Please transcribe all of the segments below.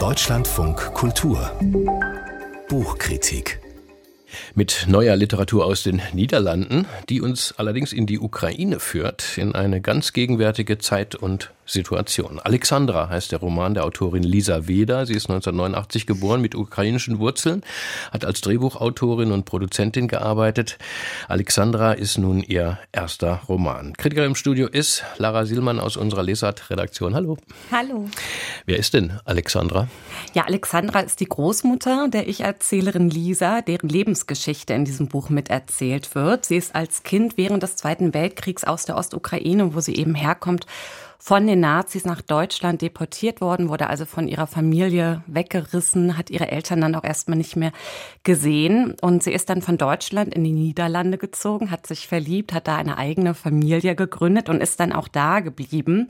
Deutschlandfunk Kultur. Buchkritik. Mit neuer Literatur aus den Niederlanden, die uns allerdings in die Ukraine führt, in eine ganz gegenwärtige Zeit und Situation. Alexandra heißt der Roman der Autorin Lisa Weda. Sie ist 1989 geboren mit ukrainischen Wurzeln, hat als Drehbuchautorin und Produzentin gearbeitet. Alexandra ist nun ihr erster Roman. Kritiker im Studio ist Lara Sielmann aus unserer Lesart-Redaktion. Hallo. Hallo. Wer ist denn Alexandra? Ja, Alexandra ist die Großmutter der Ich-Erzählerin Lisa, deren Lebensgeschichte in diesem Buch miterzählt wird. Sie ist als Kind während des Zweiten Weltkriegs aus der Ostukraine, wo sie eben herkommt, von den Nazis nach Deutschland deportiert worden, wurde also von ihrer Familie weggerissen, hat ihre Eltern dann auch erstmal nicht mehr gesehen. Und sie ist dann von Deutschland in die Niederlande gezogen, hat sich verliebt, hat da eine eigene Familie gegründet und ist dann auch da geblieben.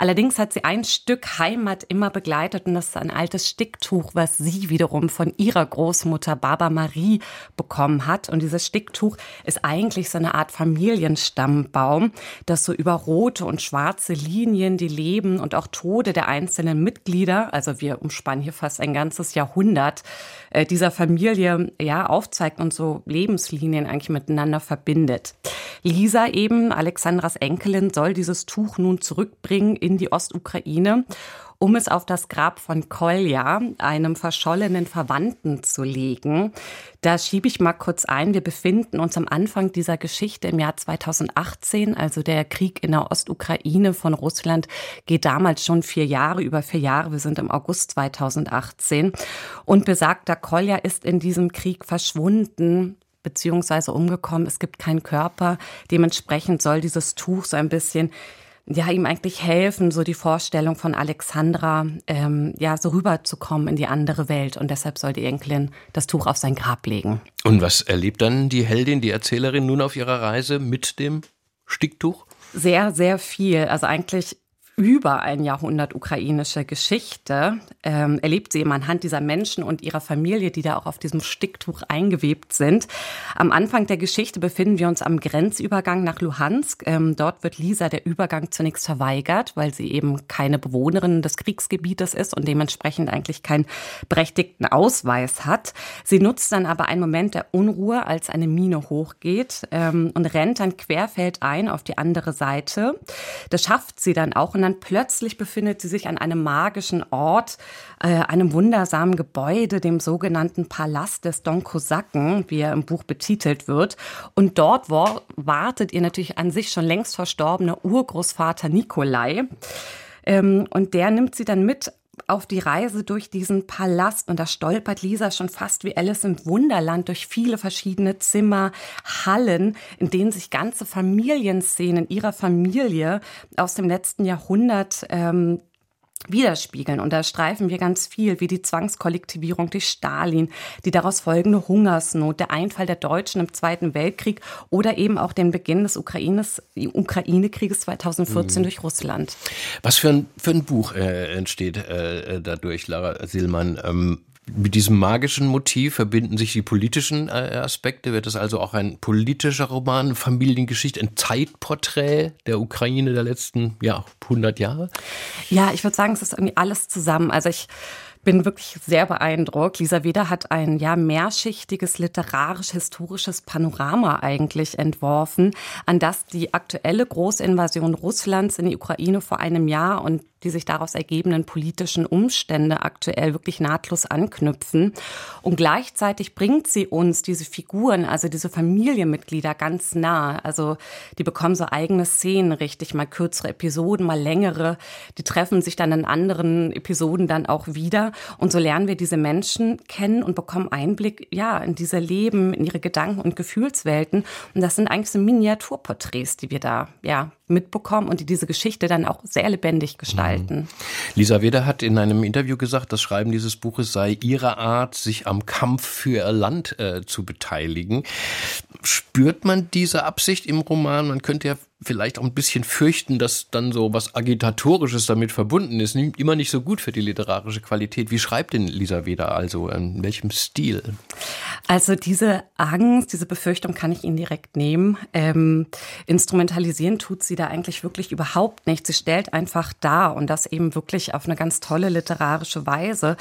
Allerdings hat sie ein Stück Heimat immer begleitet und das ist ein altes Sticktuch, was sie wiederum von ihrer Großmutter Baba Marie bekommen hat. Und dieses Sticktuch ist eigentlich so eine Art Familienstammbaum, das so über rote und schwarze Linien die Leben und auch Tode der einzelnen Mitglieder, also wir umspannen hier fast ein ganzes Jahrhundert, äh, dieser Familie ja aufzeigt und so Lebenslinien eigentlich miteinander verbindet. Lisa eben, Alexandras Enkelin, soll dieses Tuch nun zurückbringen in die Ostukraine, um es auf das Grab von Kolja, einem verschollenen Verwandten, zu legen. Da schiebe ich mal kurz ein. Wir befinden uns am Anfang dieser Geschichte im Jahr 2018. Also der Krieg in der Ostukraine von Russland geht damals schon vier Jahre, über vier Jahre. Wir sind im August 2018. Und besagter Kolja ist in diesem Krieg verschwunden beziehungsweise umgekommen. Es gibt keinen Körper. Dementsprechend soll dieses Tuch so ein bisschen ja, ihm eigentlich helfen, so die Vorstellung von Alexandra, ähm, ja, so rüberzukommen in die andere Welt. Und deshalb soll die Enkelin das Tuch auf sein Grab legen. Und was erlebt dann die Heldin, die Erzählerin nun auf ihrer Reise mit dem Sticktuch? Sehr, sehr viel. Also eigentlich über ein Jahrhundert ukrainische Geschichte ähm, erlebt sie eben anhand dieser Menschen und ihrer Familie, die da auch auf diesem Sticktuch eingewebt sind. Am Anfang der Geschichte befinden wir uns am Grenzübergang nach Luhansk. Ähm, dort wird Lisa der Übergang zunächst verweigert, weil sie eben keine Bewohnerin des Kriegsgebietes ist und dementsprechend eigentlich keinen berechtigten Ausweis hat. Sie nutzt dann aber einen Moment der Unruhe, als eine Mine hochgeht ähm, und rennt dann querfeldein auf die andere Seite. Das schafft sie dann auch und dann dann plötzlich befindet sie sich an einem magischen Ort, äh, einem wundersamen Gebäude, dem sogenannten Palast des Don Kosaken, wie er im Buch betitelt wird. Und dort wartet ihr natürlich an sich schon längst verstorbener Urgroßvater Nikolai. Ähm, und der nimmt sie dann mit auf die Reise durch diesen Palast und da stolpert Lisa schon fast wie Alice im Wunderland durch viele verschiedene Zimmer, Hallen, in denen sich ganze Familienszenen ihrer Familie aus dem letzten Jahrhundert ähm, widerspiegeln. Und da streifen wir ganz viel, wie die Zwangskollektivierung durch Stalin, die daraus folgende Hungersnot, der Einfall der Deutschen im Zweiten Weltkrieg oder eben auch den Beginn des Ukraines, Ukraine-Krieges 2014 mhm. durch Russland. Was für ein, für ein Buch äh, entsteht äh, dadurch, Lara Silmann? Ähm, mit diesem magischen Motiv verbinden sich die politischen äh, Aspekte. Wird es also auch ein politischer Roman, Familiengeschichte, ein Zeitporträt der Ukraine der letzten ja, 100 Jahre? Ja, ich würde sagen, es ist irgendwie alles zusammen. Also ich bin wirklich sehr beeindruckt. Lisa Weder hat ein ja mehrschichtiges literarisch-historisches Panorama eigentlich entworfen, an das die aktuelle Großinvasion Russlands in die Ukraine vor einem Jahr und die sich daraus ergebenden politischen Umstände aktuell wirklich nahtlos anknüpfen. Und gleichzeitig bringt sie uns diese Figuren, also diese Familienmitglieder ganz nah. Also die bekommen so eigene Szenen richtig, mal kürzere Episoden, mal längere. Die treffen sich dann in anderen Episoden dann auch wieder. Und so lernen wir diese Menschen kennen und bekommen Einblick, ja, in diese Leben, in ihre Gedanken und Gefühlswelten. Und das sind eigentlich so Miniaturporträts, die wir da, ja, mitbekommen und die diese Geschichte dann auch sehr lebendig gestalten. Mhm. Lisa Weder hat in einem Interview gesagt, das Schreiben dieses Buches sei ihre Art, sich am Kampf für ihr Land äh, zu beteiligen. Spürt man diese Absicht im Roman? Man könnte ja vielleicht auch ein bisschen fürchten, dass dann so was Agitatorisches damit verbunden ist. Immer nicht so gut für die literarische Qualität. Wie schreibt denn Lisa Weder also? In welchem Stil? Also diese Angst, diese Befürchtung kann ich Ihnen direkt nehmen. Ähm, instrumentalisieren tut sie da eigentlich wirklich überhaupt nicht. Sie stellt einfach dar und das eben wirklich auf eine ganz tolle literarische Weise.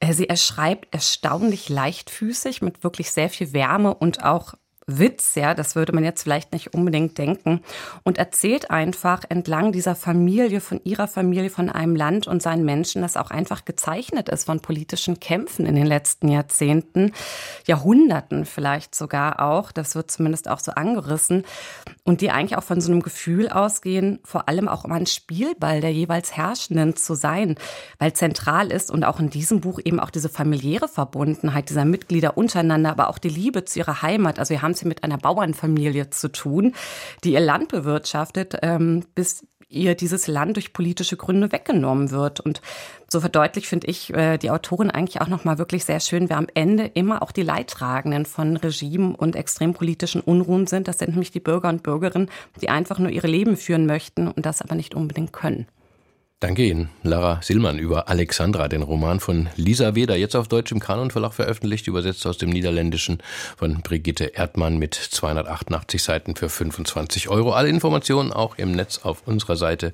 Äh, sie erschreibt erstaunlich leichtfüßig mit wirklich sehr viel Wärme und auch Witz, ja, das würde man jetzt vielleicht nicht unbedingt denken, und erzählt einfach entlang dieser Familie, von ihrer Familie, von einem Land und seinen Menschen, das auch einfach gezeichnet ist von politischen Kämpfen in den letzten Jahrzehnten, Jahrhunderten vielleicht sogar auch, das wird zumindest auch so angerissen, und die eigentlich auch von so einem Gefühl ausgehen, vor allem auch um ein Spielball der jeweils Herrschenden zu sein, weil zentral ist und auch in diesem Buch eben auch diese familiäre Verbundenheit dieser Mitglieder untereinander, aber auch die Liebe zu ihrer Heimat. Also wir haben es hier mit einer Bauernfamilie zu tun, die ihr Land bewirtschaftet, ähm, bis ihr dieses Land durch politische Gründe weggenommen wird. Und so verdeutlicht finde ich äh, die Autorin eigentlich auch nochmal wirklich sehr schön, wer am Ende immer auch die Leidtragenden von Regimen und extrempolitischen Unruhen sind. Das sind nämlich die Bürger und Bürgerinnen, die einfach nur ihre Leben führen möchten und das aber nicht unbedingt können. Danke Ihnen, Lara Sillmann über Alexandra, den Roman von Lisa Weder, jetzt auf Deutsch im Kanon veröffentlicht, übersetzt aus dem Niederländischen von Brigitte Erdmann mit 288 Seiten für 25 Euro. Alle Informationen auch im Netz auf unserer Seite